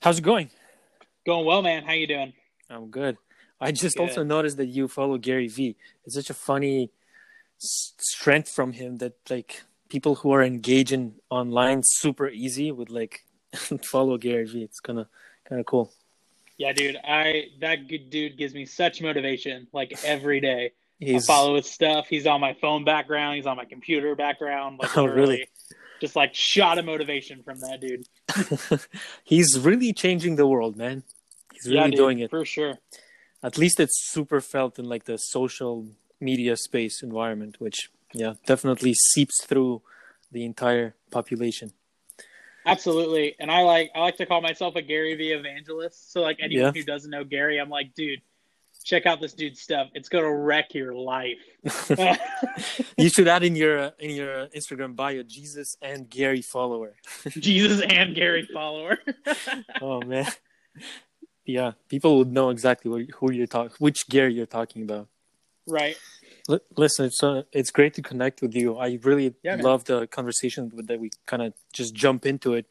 How's it going? Going well, man. How you doing? I'm good. I just Good. also noticed that you follow Gary Vee. It's such a funny strength from him that like people who are engaging online super easy would like follow Gary Vee. It's kind of kind of cool. Yeah, dude. I that good dude gives me such motivation. Like every day, He's I follow his stuff. He's on my phone background. He's on my computer background. Like Oh, really? Just like shot of motivation from that dude. he's really changing the world, man. He's really yeah, dude, doing it. for sure. At least it's super felt in like the social media space environment, which yeah, definitely seeps through the entire population. Absolutely. And I like I like to call myself a Gary Vee evangelist. So like anyone Yeah. who doesn't know Gary, I'm like, dude, check out this dude's stuff. It's gonna wreck your life. you should add in your uh, in your Instagram bio Jesus and Gary follower. Jesus and Gary follower. Oh man, yeah, people would know exactly what, who you're talking, which Gary you're talking about. right. L- listen, it's uh, it's great to connect with you. I really Yeah, love the conversation that we kind of just jump into it.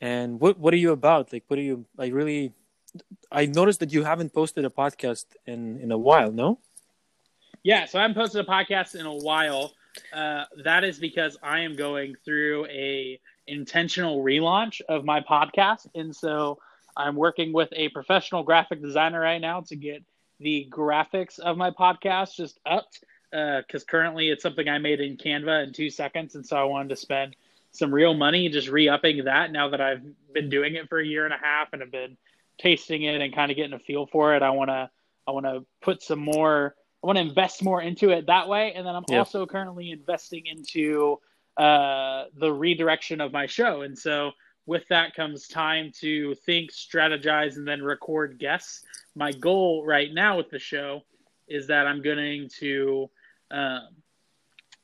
And what what are you about? Like, what are you? I really, I noticed that you haven't posted a podcast in in a while. No. Yeah, so I haven't posted a podcast in a while. Uh, that is because I am going through a intentional relaunch of my podcast, and so I'm working with a professional graphic designer right now to get the graphics of my podcast just up Because currently it's something I made in Canva in two seconds, and so I wanted to spend some real money just re-upping that. Now that I've been doing it for a year and a half and have been tasting it and kind of getting a feel for it, I want to I want to put some more I want to invest more into it that way. And then I'm Yeah. also currently investing into uh, the redirection of my show. And so with that comes time to think, strategize, and then record guests. My goal right now with the show is that I'm going to um,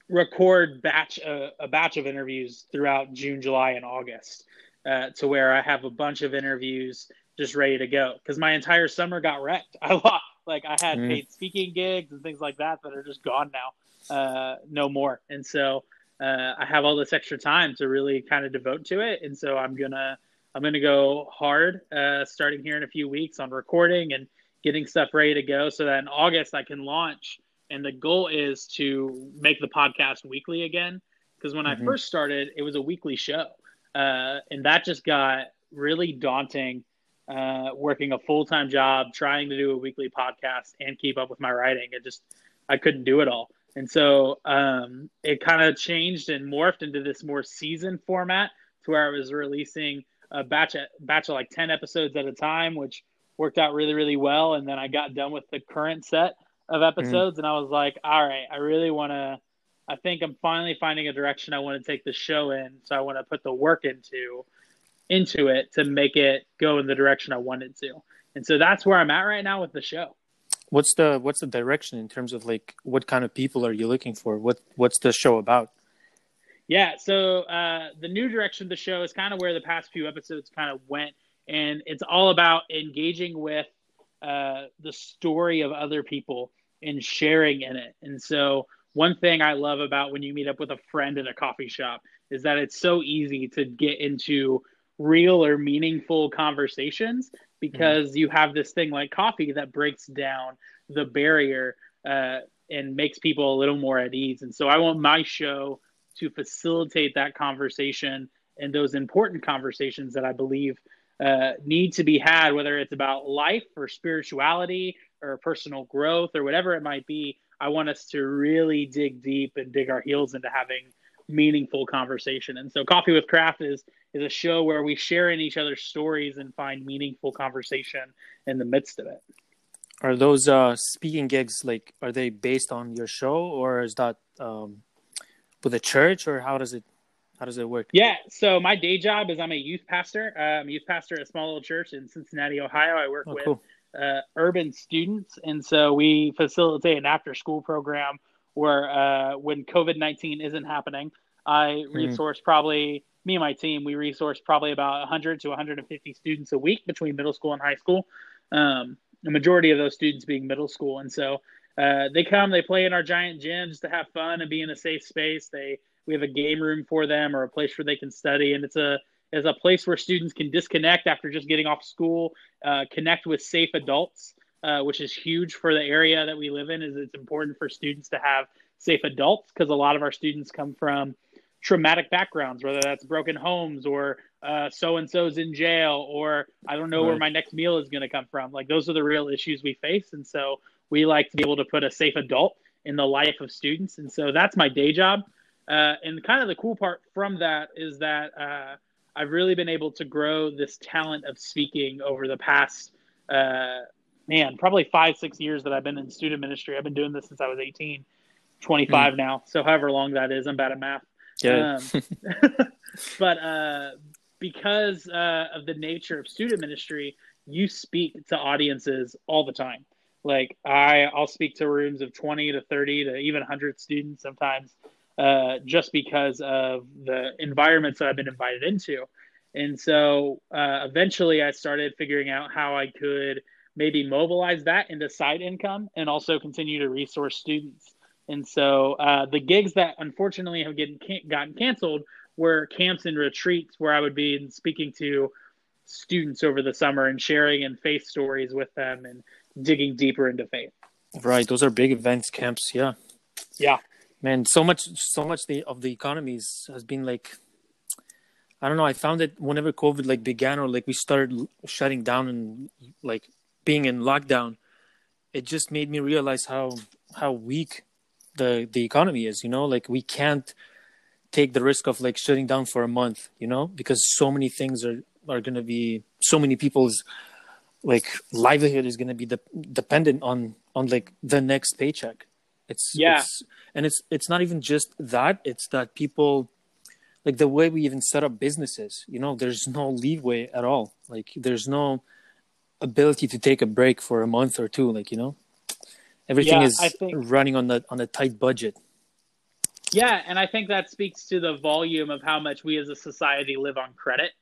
record batch a, a batch of interviews throughout June, July, and August, uh, to where I have a bunch of interviews just ready to go. Because my entire summer got wrecked. I lost like I had Mm. paid speaking gigs and things like that that are just gone now, uh, no more. And so uh, I have all this extra time to really kind of devote to it. And so I'm gonna I'm gonna go hard uh, starting here in a few weeks on recording and getting stuff ready to go, so that in August I can launch. And the goal is to make the podcast weekly again. Because when Mhm. I first started, it was a weekly show, uh, and that just got really daunting uh, working a full time job, trying to do a weekly podcast and keep up with my writing. It just, I couldn't do it all. And so um, it kind of changed and morphed into this more season format to where I was releasing a batch, of, batch of like 10 episodes at a time, which worked out really, really well. And then I got done with the current set of episodes and I was like, all right, I really want to. I think I'm finally finding a direction I want to take the show in. So I want to put the work into into it to make it go in the direction I wanted to. And so that's where I'm at right now with the show. What's the what's the direction in terms of like what kind of people are you looking for? What what's the show about? Yeah, so uh, the new direction of the show is kind of where the past few episodes kind of went, and it's all about engaging with uh, the story of other people and sharing in it. And so, one thing I love about when you meet up with a friend in a coffee shop is that it's so easy to get into real or meaningful conversations because you have this thing like coffee that breaks down the barrier uh, and makes people a little more at ease. And so, I want my show to facilitate that conversation and those important conversations that I believe uh, need to be had, whether it's about life or spirituality or personal growth or whatever it might be. I want us to really dig deep and dig our heels into having meaningful conversation. And so, Coffee with Craft is is a show where we share in each other's stories and find meaningful conversation in the midst of it. Are those uh speaking gigs like are they based on your show or is that um with a church or how does it how does it work? Yeah. So my day job is I'm a youth pastor. I'm a youth pastor at a small little church in Cincinnati, Ohio. I work Oh, with cool. uh, urban students, and so we facilitate an after-school program where, uh, when COVID nineteen isn't happening, I resource probably me and my team. We resource probably about 100 to 150 students a week between middle school and high school. Um, the majority of those students being middle school, and so uh, they come, they play in our giant gyms to have fun and be in a safe space. They we have a game room for them or a place where they can study, and it's a as a place where students can disconnect after just getting off school, uh, connect with safe adults, uh, which is huge for the area that we live in. Is it's important for students to have safe adults because a lot of our students come from traumatic backgrounds, whether that's broken homes or so and so's in jail, or I don't know right. where my next meal is going to come from. Like those are the real issues we face, and so we like to be able to put a safe adult in the life of students, and so that's my day job. Uh, and kind of the cool part from that is that uh, I've really been able to grow this talent of speaking over the past, uh, man, probably five, six years that I've been in student ministry. I've been doing this since I was 18, 25 mm. now. So, however long that is, I'm bad at math. Yeah. Um, but uh, because uh, of the nature of student ministry, you speak to audiences all the time. Like I, I'll speak to rooms of 20 to 30 to even 100 students sometimes uh, just because of the environments that I've been invited into. And so uh, eventually I started figuring out how I could maybe mobilize that into side income and also continue to resource students. And so uh, the gigs that unfortunately have getting, gotten canceled were camps and retreats where I would be speaking to students over the summer and sharing and faith stories with them and digging deeper into faith. Right. Those are big events, camps. Yeah. Yeah man so much so much the, of the economies has been like i don't know i found that whenever covid like began or like we started shutting down and like being in lockdown it just made me realize how how weak the the economy is you know like we can't take the risk of like shutting down for a month you know because so many things are are going to be so many people's like livelihood is going to be de- dependent on on like the next paycheck it's yeah, it's, and it's it's not even just that. It's that people like the way we even set up businesses. You know, there's no leeway at all. Like there's no ability to take a break for a month or two. Like you know, everything yeah, is think, running on the on a tight budget. Yeah, and I think that speaks to the volume of how much we as a society live on credit.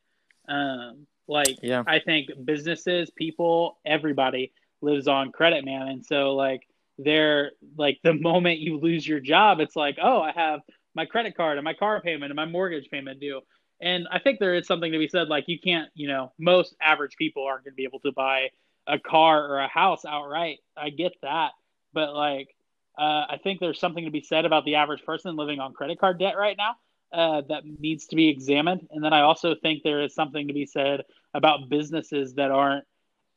Um, like, yeah. I think businesses, people, everybody lives on credit, man. And so, like, they're like the moment you lose your job, it's like, oh, I have my credit card and my car payment and my mortgage payment due. And I think there is something to be said. Like you can't, you know, most average people aren't going to be able to buy a car or a house outright. I get that, but like, uh, I think there's something to be said about the average person living on credit card debt right now uh, that needs to be examined. And then I also think there is something to be said about businesses that aren't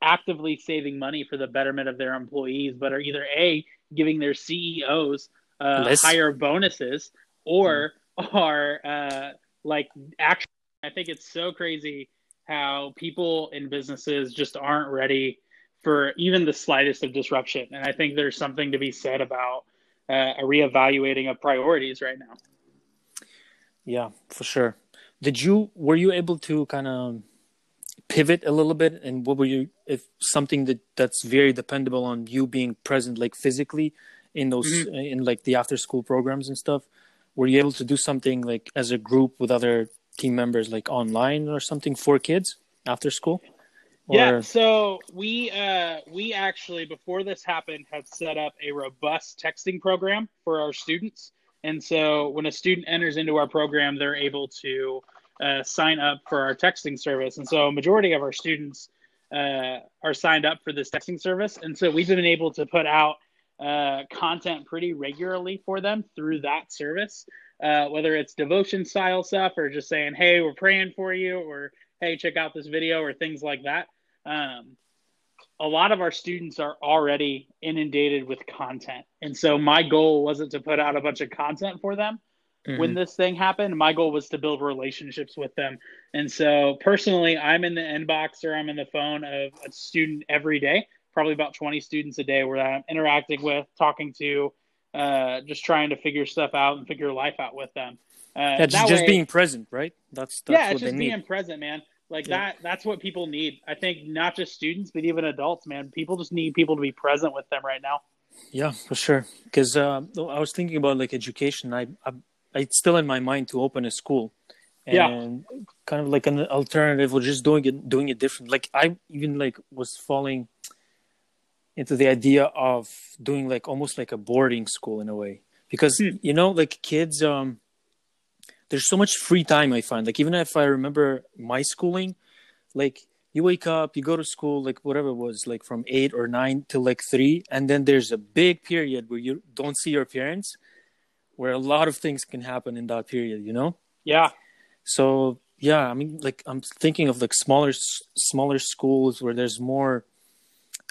actively saving money for the betterment of their employees, but are either a giving their CEOs uh, higher bonuses or mm. are uh, like actually. I think it's so crazy how people in businesses just aren't ready for even the slightest of disruption, and I think there's something to be said about uh, a reevaluating of priorities right now. Yeah, for sure. Did you were you able to kind of pivot a little bit and what were you if something that that's very dependable on you being present like physically in those mm-hmm. in like the after school programs and stuff were you able to do something like as a group with other team members like online or something for kids after school or... yeah so we uh we actually before this happened had set up a robust texting program for our students and so when a student enters into our program they're able to uh, sign up for our texting service. And so a majority of our students uh, are signed up for this texting service. And so we've been able to put out uh, content pretty regularly for them through that service, uh, whether it's devotion style stuff or just saying, hey, we're praying for you, or hey, check out this video, or things like that. Um, a lot of our students are already inundated with content. And so my goal wasn't to put out a bunch of content for them mm-hmm. when this thing happened. My goal was to build relationships with them. And so personally, I'm in the inbox or I'm in the phone of a student every day, probably about 20 students a day where I'm interacting with, talking to, uh, just trying to figure stuff out and figure life out with them. Uh, yeah, just, just way, being present, right? That's, that's yeah, it's just being present, man. Like yeah. that, that's what people need. I think not just students, but even adults, man. People just need people to be present with them right now. Yeah, for sure. Because uh, I was thinking about like education. I, I it's still in my mind to open a school and yeah. kind of like an alternative or just doing it doing it different like i even like was falling into the idea of doing like almost like a boarding school in a way because hmm. you know like kids um there's so much free time I find. Like even if I remember my schooling, like you wake up, you go to school, like whatever it was, like from eight or nine till like three, and then there's a big period where you don't see your parents, where a lot of things can happen in that period, you know? Yeah. So yeah, I mean, like I'm thinking of like smaller smaller schools where there's more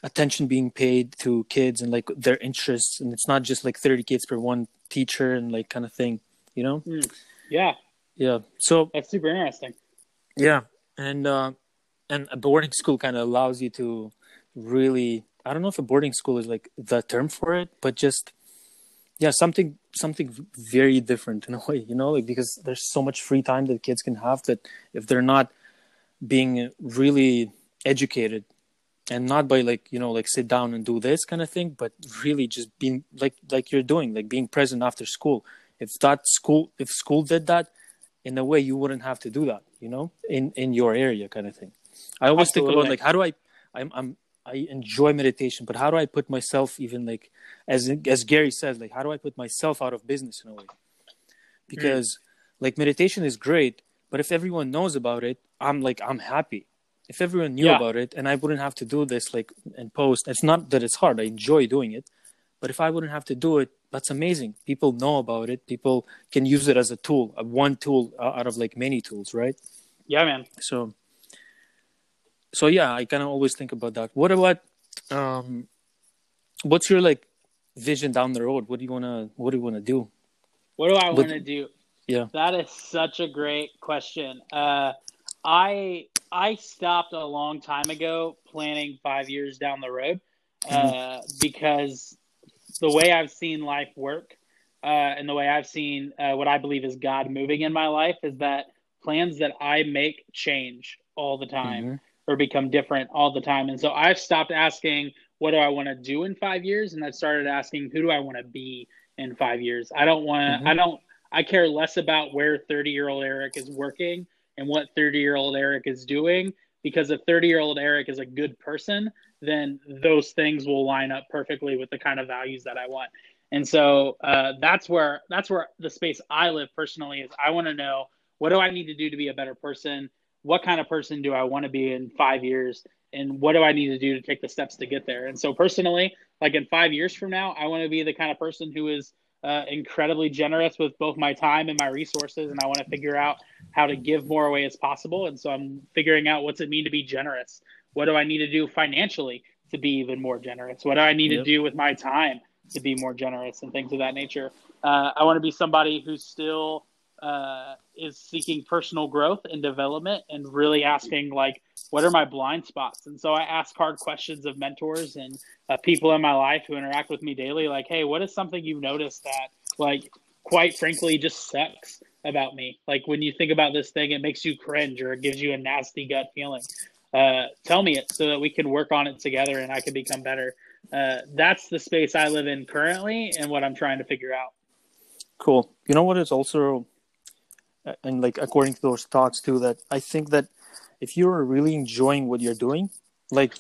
attention being paid to kids and like their interests, and it's not just like 30 kids per one teacher and like kind of thing, you know? Mm. Yeah. Yeah. So that's super interesting. Yeah, and uh, and a boarding school kind of allows you to really I don't know if a boarding school is like the term for it, but just yeah, something something very different in a way, you know, like because there's so much free time that kids can have that if they're not being really educated and not by like you know like sit down and do this kind of thing but really just being like like you're doing like being present after school if that school if school did that in a way you wouldn't have to do that you know in in your area kind of thing i always Absolutely. think about like how do i i'm i'm i enjoy meditation but how do i put myself even like as as gary says like how do i put myself out of business in a way because mm. like meditation is great but if everyone knows about it i'm like i'm happy if everyone knew yeah. about it and i wouldn't have to do this like and post it's not that it's hard i enjoy doing it but if i wouldn't have to do it that's amazing. People know about it. People can use it as a tool one tool out of like many tools right? Yeah man. So so yeah i kind of always think about that. What about um what's your like vision down the road? What do you want to what do you want to do? What do i want to do? Yeah. That is such a great question. Uh i I stopped a long time ago planning five years down the road uh, mm-hmm. because the way I've seen life work uh, and the way I've seen uh, what I believe is God moving in my life is that plans that I make change all the time mm-hmm. or become different all the time. And so I've stopped asking, what do I want to do in five years? And I've started asking, who do I want to be in five years? I don't want to, mm-hmm. I don't, I care less about where 30 year old Eric is working and what 30 year old Eric is doing. Because if 30 year old Eric is a good person, then those things will line up perfectly with the kind of values that I want. And so uh, that's where that's where the space I live personally is. I want to know what do I need to do to be a better person. What kind of person do I want to be in five years? And what do I need to do to take the steps to get there? And so personally, like in five years from now, I want to be the kind of person who is uh, incredibly generous with both my time and my resources, and I want to figure out how to give more away as possible. And so I'm figuring out what's it mean to be generous. What do I need to do financially to be even more generous? What do I need yep. to do with my time to be more generous and things of that nature? Uh, I want to be somebody who still uh, is seeking personal growth and development and really asking like what are my blind spots and so i ask hard questions of mentors and uh, people in my life who interact with me daily like hey what is something you've noticed that like quite frankly just sucks about me like when you think about this thing it makes you cringe or it gives you a nasty gut feeling uh, tell me it so that we can work on it together and i can become better. Uh, that's the space i live in currently and what i'm trying to figure out. Cool. You know what is also and like according to those thoughts too that i think that if you're really enjoying what you're doing like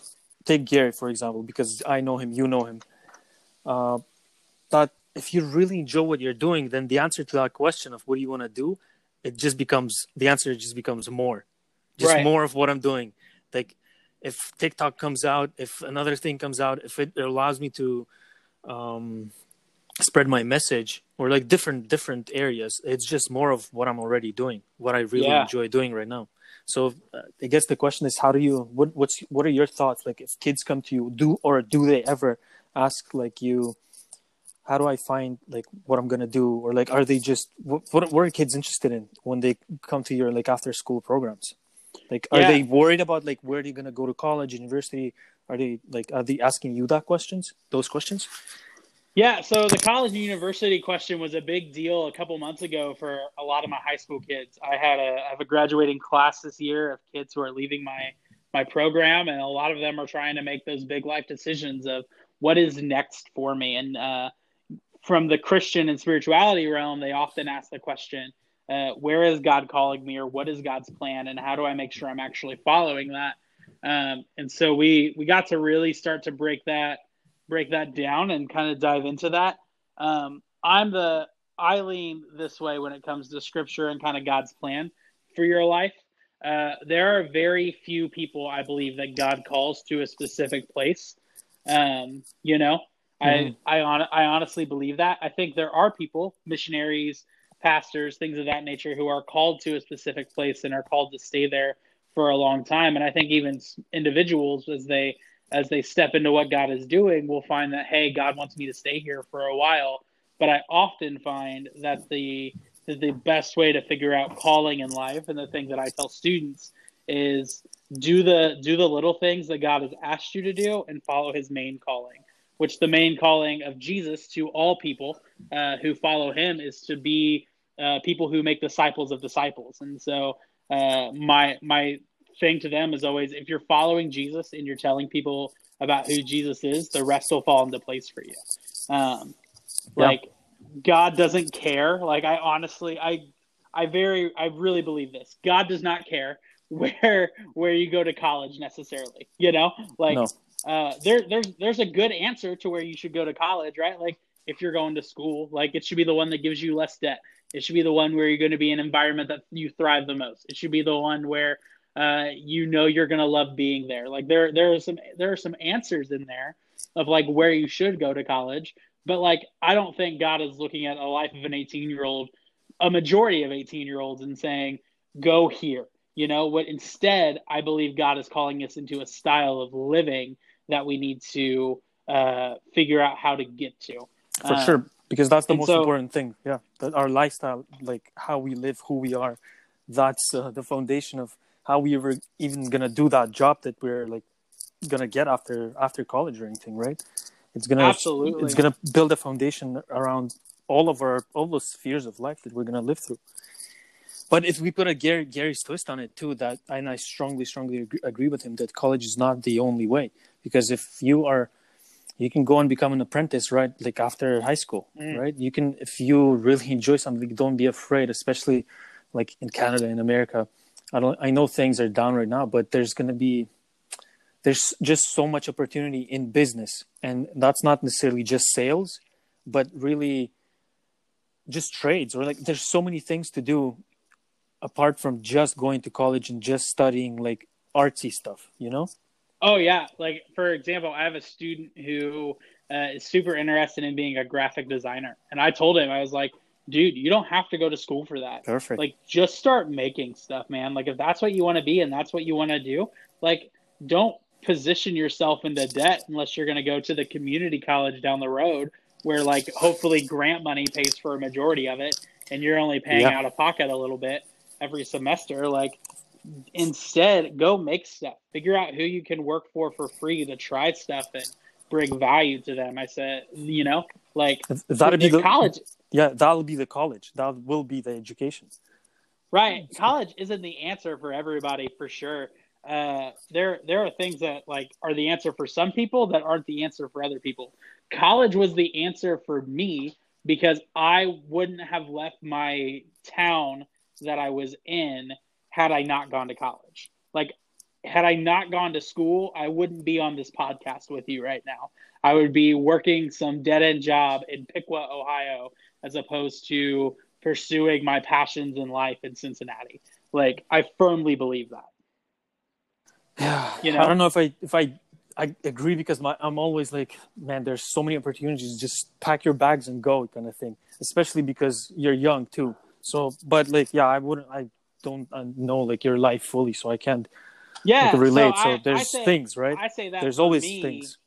take gary for example because i know him you know him uh, that if you really enjoy what you're doing then the answer to that question of what do you want to do it just becomes the answer just becomes more. Just right. more of what i'm doing like if tiktok comes out if another thing comes out if it allows me to um, spread my message or like different different areas it's just more of what i'm already doing what i really yeah. enjoy doing right now. So uh, i guess the question is how do you what what's what are your thoughts? Like if kids come to you do or do they ever ask like you how do i find like what i'm gonna do? Or like are they just what what, what are kids interested in when they come to your like after school programs like are yeah. they worried about like where they're gonna go to college university are they like are they asking you that questions those questions yeah, so the college and university question was a big deal a couple months ago for a lot of my high school kids. I had a I have a graduating class this year of kids who are leaving my my program, and a lot of them are trying to make those big life decisions of what is next for me. And uh, from the Christian and spirituality realm, they often ask the question, uh, "Where is God calling me?" or "What is God's plan?" and how do I make sure I'm actually following that? Um, and so we we got to really start to break that break that down and kind of dive into that. Um, I'm the I lean this way when it comes to scripture and kind of God's plan for your life. Uh, there are very few people I believe that God calls to a specific place. Um, you know, mm-hmm. I I, on, I honestly believe that. I think there are people, missionaries, pastors, things of that nature, who are called to a specific place and are called to stay there for a long time. And I think even individuals, as they as they step into what God is doing, will find that hey, God wants me to stay here for a while. But I often find that the the best way to figure out calling in life, and the thing that I tell students is do the do the little things that God has asked you to do, and follow His main calling. Which the main calling of Jesus to all people uh, who follow Him is to be uh, people who make disciples of disciples. And so uh, my my thing to them is always if you're following Jesus and you're telling people about who Jesus is, the rest will fall into place for you. Um, yeah. Like God doesn't care. Like I honestly, I, I very, I really believe this. God does not care where where you go to college necessarily. You know, like no. uh, there there's there's a good answer to where you should go to college, right? Like if you're going to school, like it should be the one that gives you less debt. It should be the one where you're going to be in an environment that you thrive the most. It should be the one where uh, you know you're going to love being there. Like there there are some there are some answers in there of like where you should go to college but like, I don't think God is looking at a life of an 18 year old, a majority of 18 year olds, and saying, go here. You know, what instead, I believe God is calling us into a style of living that we need to uh, figure out how to get to. For uh, sure, because that's the most so, important thing. Yeah, that our lifestyle, like how we live, who we are, that's uh, the foundation of how we were even gonna do that job that we're like gonna get after after college or anything, right? It's gonna absolutely. It's gonna build a foundation around all of our all those spheres of life that we're gonna live through. But if we put a Gary, Gary's twist on it too, that and I strongly, strongly agree, agree with him that college is not the only way. Because if you are, you can go and become an apprentice, right? Like after high school, mm. right? You can, if you really enjoy something, don't be afraid. Especially like in Canada, in America, I don't. I know things are down right now, but there's gonna be there's just so much opportunity in business and that's not necessarily just sales but really just trades or like there's so many things to do apart from just going to college and just studying like artsy stuff you know oh yeah. Like for example i have a student who uh, is super interested in being a graphic designer. And i told him i was like dude you don't have to go to school for that. Perfect. Like just start making stuff man. Like if that's what you want to be and that's what you want to do like don't position yourself into debt unless you're going to go to the community college down the road where like hopefully grant money pays for a majority of it and you're only paying yeah. out of pocket a little bit every semester. Like instead go make stuff. Figure out who you can work for for free to try stuff and bring value to them. I said you know like that'll be the college yeah that'll be the college. That will be the education. Right. College isn't the answer for everybody for sure. Uh, there there are things that like are the answer for some people that aren't the answer for other people. College was the answer for me because I wouldn't have left my town that I was in had I not gone to college. Like had I not gone to school, I wouldn't be on this podcast with you right now. I would be working some dead end job in Piqua, Ohio, as opposed to pursuing my passions in life in Cincinnati. Like I firmly believe that. Yeah, you know, I don't know if I if I I agree because my I'm always like, man, there's so many opportunities. Just pack your bags and go, kind of thing. Especially because you're young too. So, but like, yeah, I wouldn't. I don't know like your life fully, so I can't. Yeah, relate. So, I, so there's say, things, right? I say that there's always me, things.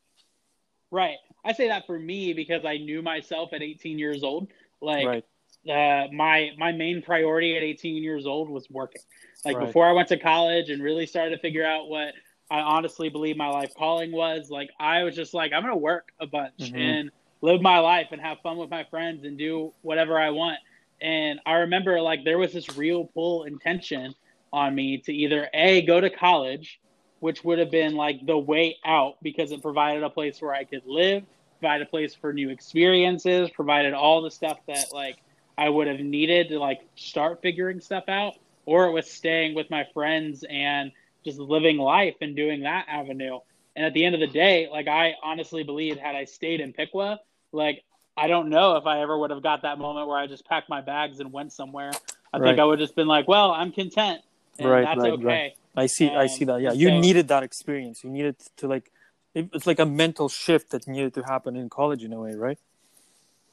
Right. I say that for me because I knew myself at 18 years old. Like, right. uh, my my main priority at 18 years old was working. Like right. before I went to college and really started to figure out what I honestly believe my life calling was, like I was just like, I'm gonna work a bunch mm-hmm. and live my life and have fun with my friends and do whatever I want. And I remember like there was this real pull intention on me to either A, go to college, which would have been like the way out because it provided a place where I could live, provided a place for new experiences, provided all the stuff that like I would have needed to like start figuring stuff out or it was staying with my friends and just living life and doing that avenue. And at the end of the day, like I honestly believe had I stayed in Piqua, like I don't know if I ever would have got that moment where I just packed my bags and went somewhere. I Right. think I would have just been like, well, I'm content. And Right, that's right, okay. right. I see. I see that. Yeah, you so- needed that experience. You needed to like. It's like a mental shift that needed to happen in college in a way, right?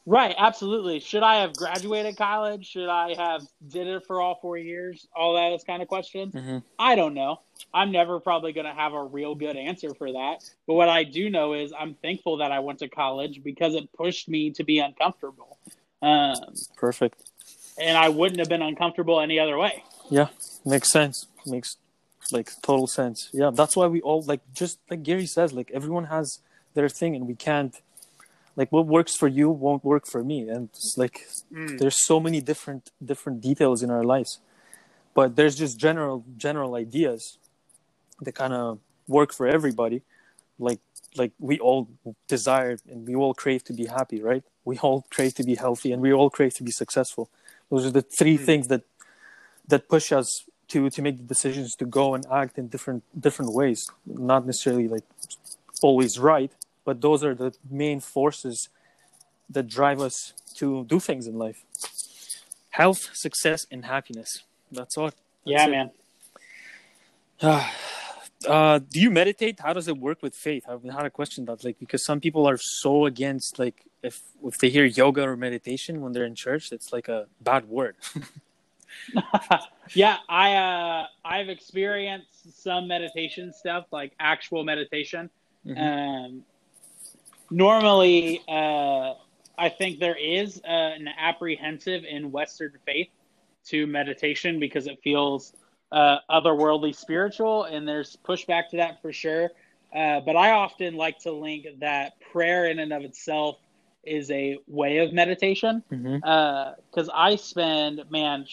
Right, absolutely. Should I have graduated college? Should I have did it for all four years? All those kind of questions. Mm-hmm. I don't know. I'm never probably going to have a real good answer for that. But what I do know is I'm thankful that I went to college because it pushed me to be uncomfortable. Um, Perfect. and I wouldn't have been uncomfortable any other way. Yeah, makes sense. Makes like total sense. Yeah, that's why we all like just like Gary says, like everyone has their thing, and we can't like what works for you won't work for me, and it's like there's so many different different details in our lives, but there's just general general ideas that kind of work for everybody. Like like we all desire and we all crave to be happy, right? We all crave to be healthy, and we all crave to be successful. Those are the three Mm. things that that push us to to make the decisions to go and act in different different ways not necessarily like always right but those are the main forces that drive us to do things in life health success and happiness that's all That's yeah, it. man. uh, do you meditate how does it work with faith i've had a question that like because some people are so against like if if they hear yoga or meditation when they're in church it's like a bad word yeah, I uh, I've experienced some meditation stuff, like actual meditation. Mhm. Um, normally, uh, I think there is uh, an apprehensive in Western faith to meditation because it feels uh, otherworldly spiritual, and there's pushback to that for sure. Uh, but I often like to link that prayer in and of itself is a way of meditation because I spend, man,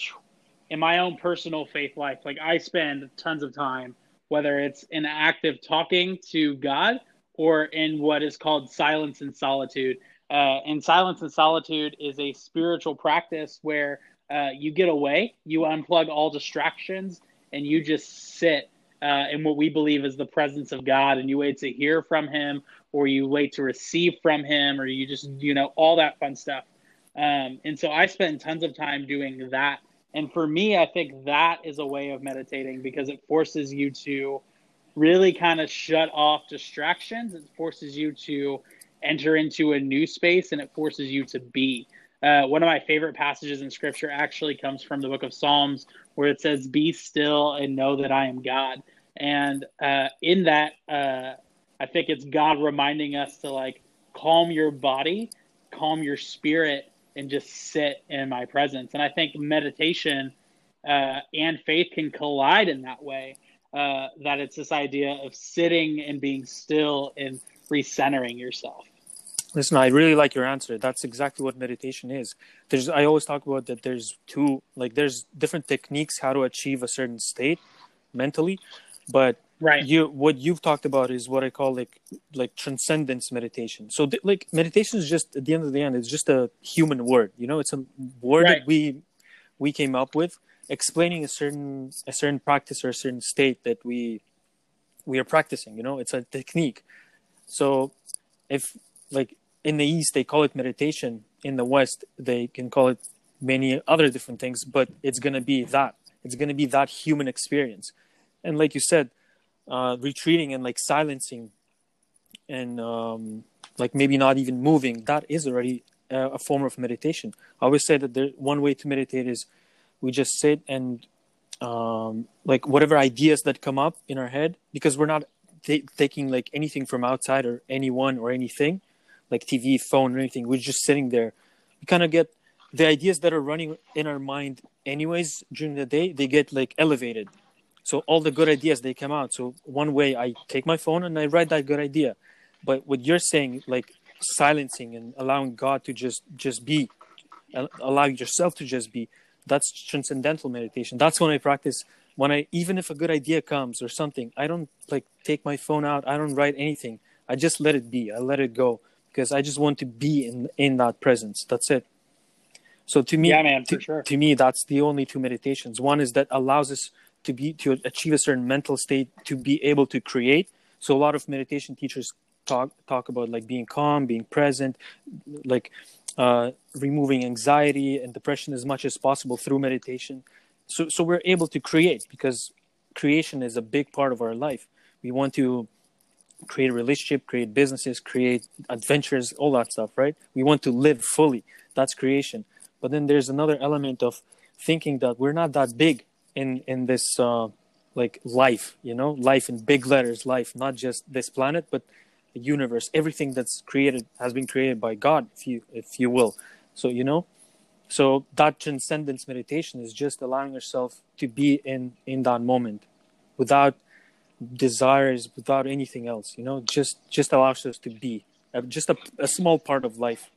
in my own personal faith life, like I spend tons of time, whether it's in active talking to God or in what is called silence and solitude. Uh, and silence and solitude is a spiritual practice where uh, you get away, you unplug all distractions, and you just sit uh, in what we believe is the presence of God, and you wait to hear from Him, or you wait to receive from Him, or you just, you know, all that fun stuff. Um, and so I spend tons of time doing that. And for me, I think that is a way of meditating because it forces you to really kind of shut off distractions. It forces you to enter into a new space and it forces you to be. Uh, one of my favorite passages in scripture actually comes from the book of Psalms where it says, Be still and know that I am God. And uh, in that, uh, I think it's God reminding us to like calm your body, calm your spirit, and just sit in my presence. And I think meditation uh, and faith can collide in that way. Uh, that it's this idea of sitting and being still and recentering yourself. Listen, I really like your answer. That's exactly what meditation is. There's, I always talk about that. There's two, like, there's different techniques how to achieve a certain state mentally, but Right. you, what you've talked about is what I call like, like transcendence meditation. So, th- like, meditation is just at the end of the end, it's just a human word. You know, it's a word Right. that we we came up with, explaining a certain a certain practice or a certain state that we we are practicing. You know, it's a technique. So, if like in the east they call it meditation in the west they can call it many other different things but it's going to be that it's going to be that human experience and like you said uh, retreating and like silencing and um, like maybe not even moving that is already a, a form of meditation i always say that there one way to meditate is we just sit and um, like whatever ideas that come up in our head because we're not ta- taking like anything from outside or anyone or anything like TV, phone, or anything. We're just sitting there. We kind of get the ideas that are running in our mind, anyways, during the day. They get like elevated. So all the good ideas they come out. So one way I take my phone and I write that good idea. But what you're saying, like silencing and allowing God to just just be, al- allow yourself to just be. That's transcendental meditation. That's when I practice. When I even if a good idea comes or something, I don't like take my phone out. I don't write anything. I just let it be. I let it go because I just want to be in in that presence. That's it. So to me, Yeah, man, to, for sure. to me, that's the only two meditations. One is that allows us to be to achieve a certain mental state to be able to create. So a lot of meditation teachers talk talk about like being calm, being present, like uh, removing anxiety and depression as much as possible through meditation. So so we're able to create because creation is a big part of our life. We want to create a relationship, create businesses, create adventures, all that stuff, right? We want to live fully. That's creation. But then there's another element of thinking that we're not that big in in this uh, like life, you know, life in big letters, life, not just this planet, but universe. Everything that's created has been created by God, if you if you will. So you know, so that transcendence meditation is just allowing yourself to be in in that moment, without desires, without anything else. You know, just just allows us to be, uh, just a, a small part of life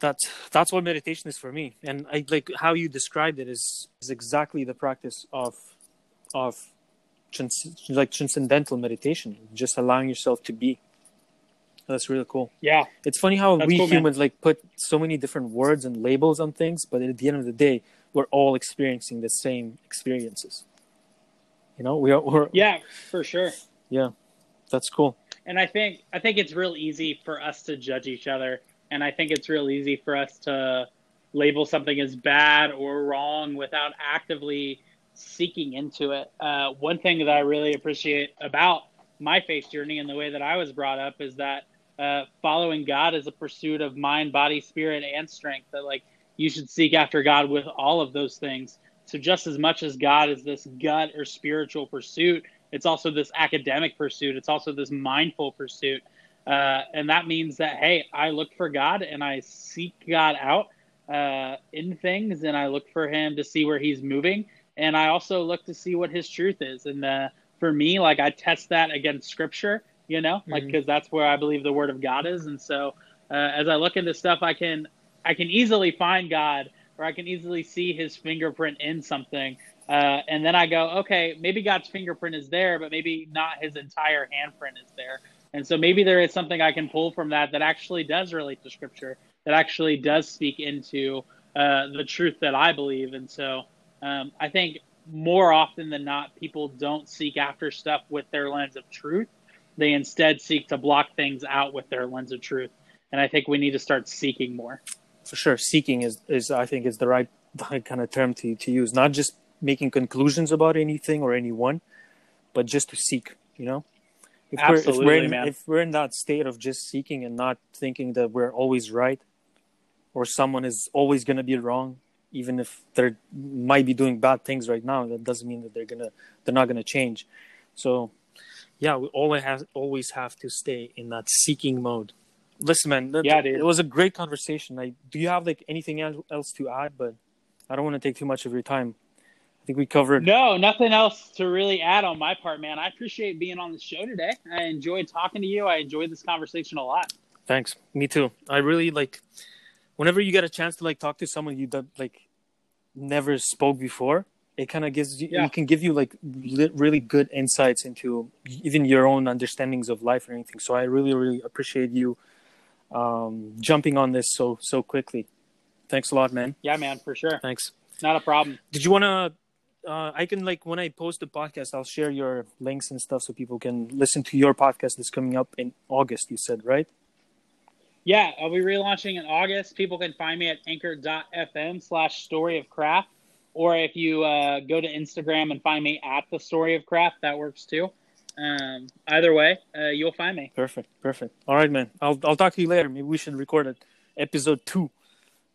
that's that's what meditation is for me and i like how you described it is is exactly the practice of of trans- like transcendental meditation, just allowing yourself to be. That's really cool. Yeah, it's funny how That's we cool, humans like put so many different words and labels on things, but at the end of the day, we're all experiencing the same experiences. You know, we are. We're, yeah, for sure. Yeah, that's cool. And I think I think it's real easy for us to judge each other, and I think it's real easy for us to label something as bad or wrong without actively seeking into it. Uh, one thing that I really appreciate about my faith journey and the way that I was brought up is that uh, following God is a pursuit of mind, body, spirit, and strength. That like you should seek after God with all of those things. So just as much as God is this gut or spiritual pursuit, it's also this academic pursuit. It's also this mindful pursuit. Uh, and that means that hey, I look for God and I seek God out uh, in things, and I look for Him to see where He's moving and I also look to see what his truth is. And uh, for me, like I test that against Scripture, you know, mm-hmm. like because that's where I believe the Word of God is. And so uh, as I look into stuff, I can I can easily find God, or I can easily see His fingerprint in something. Uh, and then I go, okay, maybe God's fingerprint is there, but maybe not His entire handprint is there. And so maybe there is something I can pull from that that actually does relate to Scripture, that actually does speak into uh, the truth that I believe. And so um, I think more often than not, people don't seek after stuff with their lens of truth. They instead seek to block things out with their lens of truth. And I think we need to start seeking more. For sure, seeking is, is I think is the right kind of term to, to use. Not just making conclusions about anything or anyone, but just to seek. You know, if Absolutely, we're, if we're in, man. If we're in that state of just seeking and not thinking that we're always right, or someone is always going to be wrong, even if they might be doing bad things right now that doesn't mean that they're gonna they're not gonna change. So yeah we always have always have to stay in that seeking mode. Listen man that, yeah dude. it was a great conversation. Like do you have like anything else to add? But i don't want to take too much of your time. I think we covered no nothing else to really add on my part man. I appreciate being on the show today. I enjoyed talking to you. I enjoyed this conversation a lot. Thanks. Me too. I really like whenever you get a chance to like talk to someone you that like never spoke before it kind of gives you yeah. it can give you like li- really good insights into even your own understandings of life or anything so i really really appreciate you um, jumping on this so so quickly thanks a lot man yeah man for sure thanks not a problem did you want to uh, I can like when I post the podcast, I'll share your links and stuff so people can listen to your podcast that's coming up in August. You said right? Yeah, I'll be relaunching in August. People can find me at anchor.fm slash story of craft. Or if you uh, go to Instagram and find me at the story of craft, that works too. Um, either way, uh, you'll find me. Perfect, perfect. All right, man. I'll I'll talk to you later. Maybe we should record it, episode two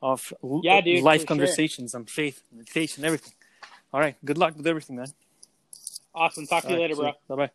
of yeah, dude, life conversations sure. on faith, meditation, everything. All right. Good luck with everything, man. Awesome. Talk to you right, later, bro. Bye. Bye.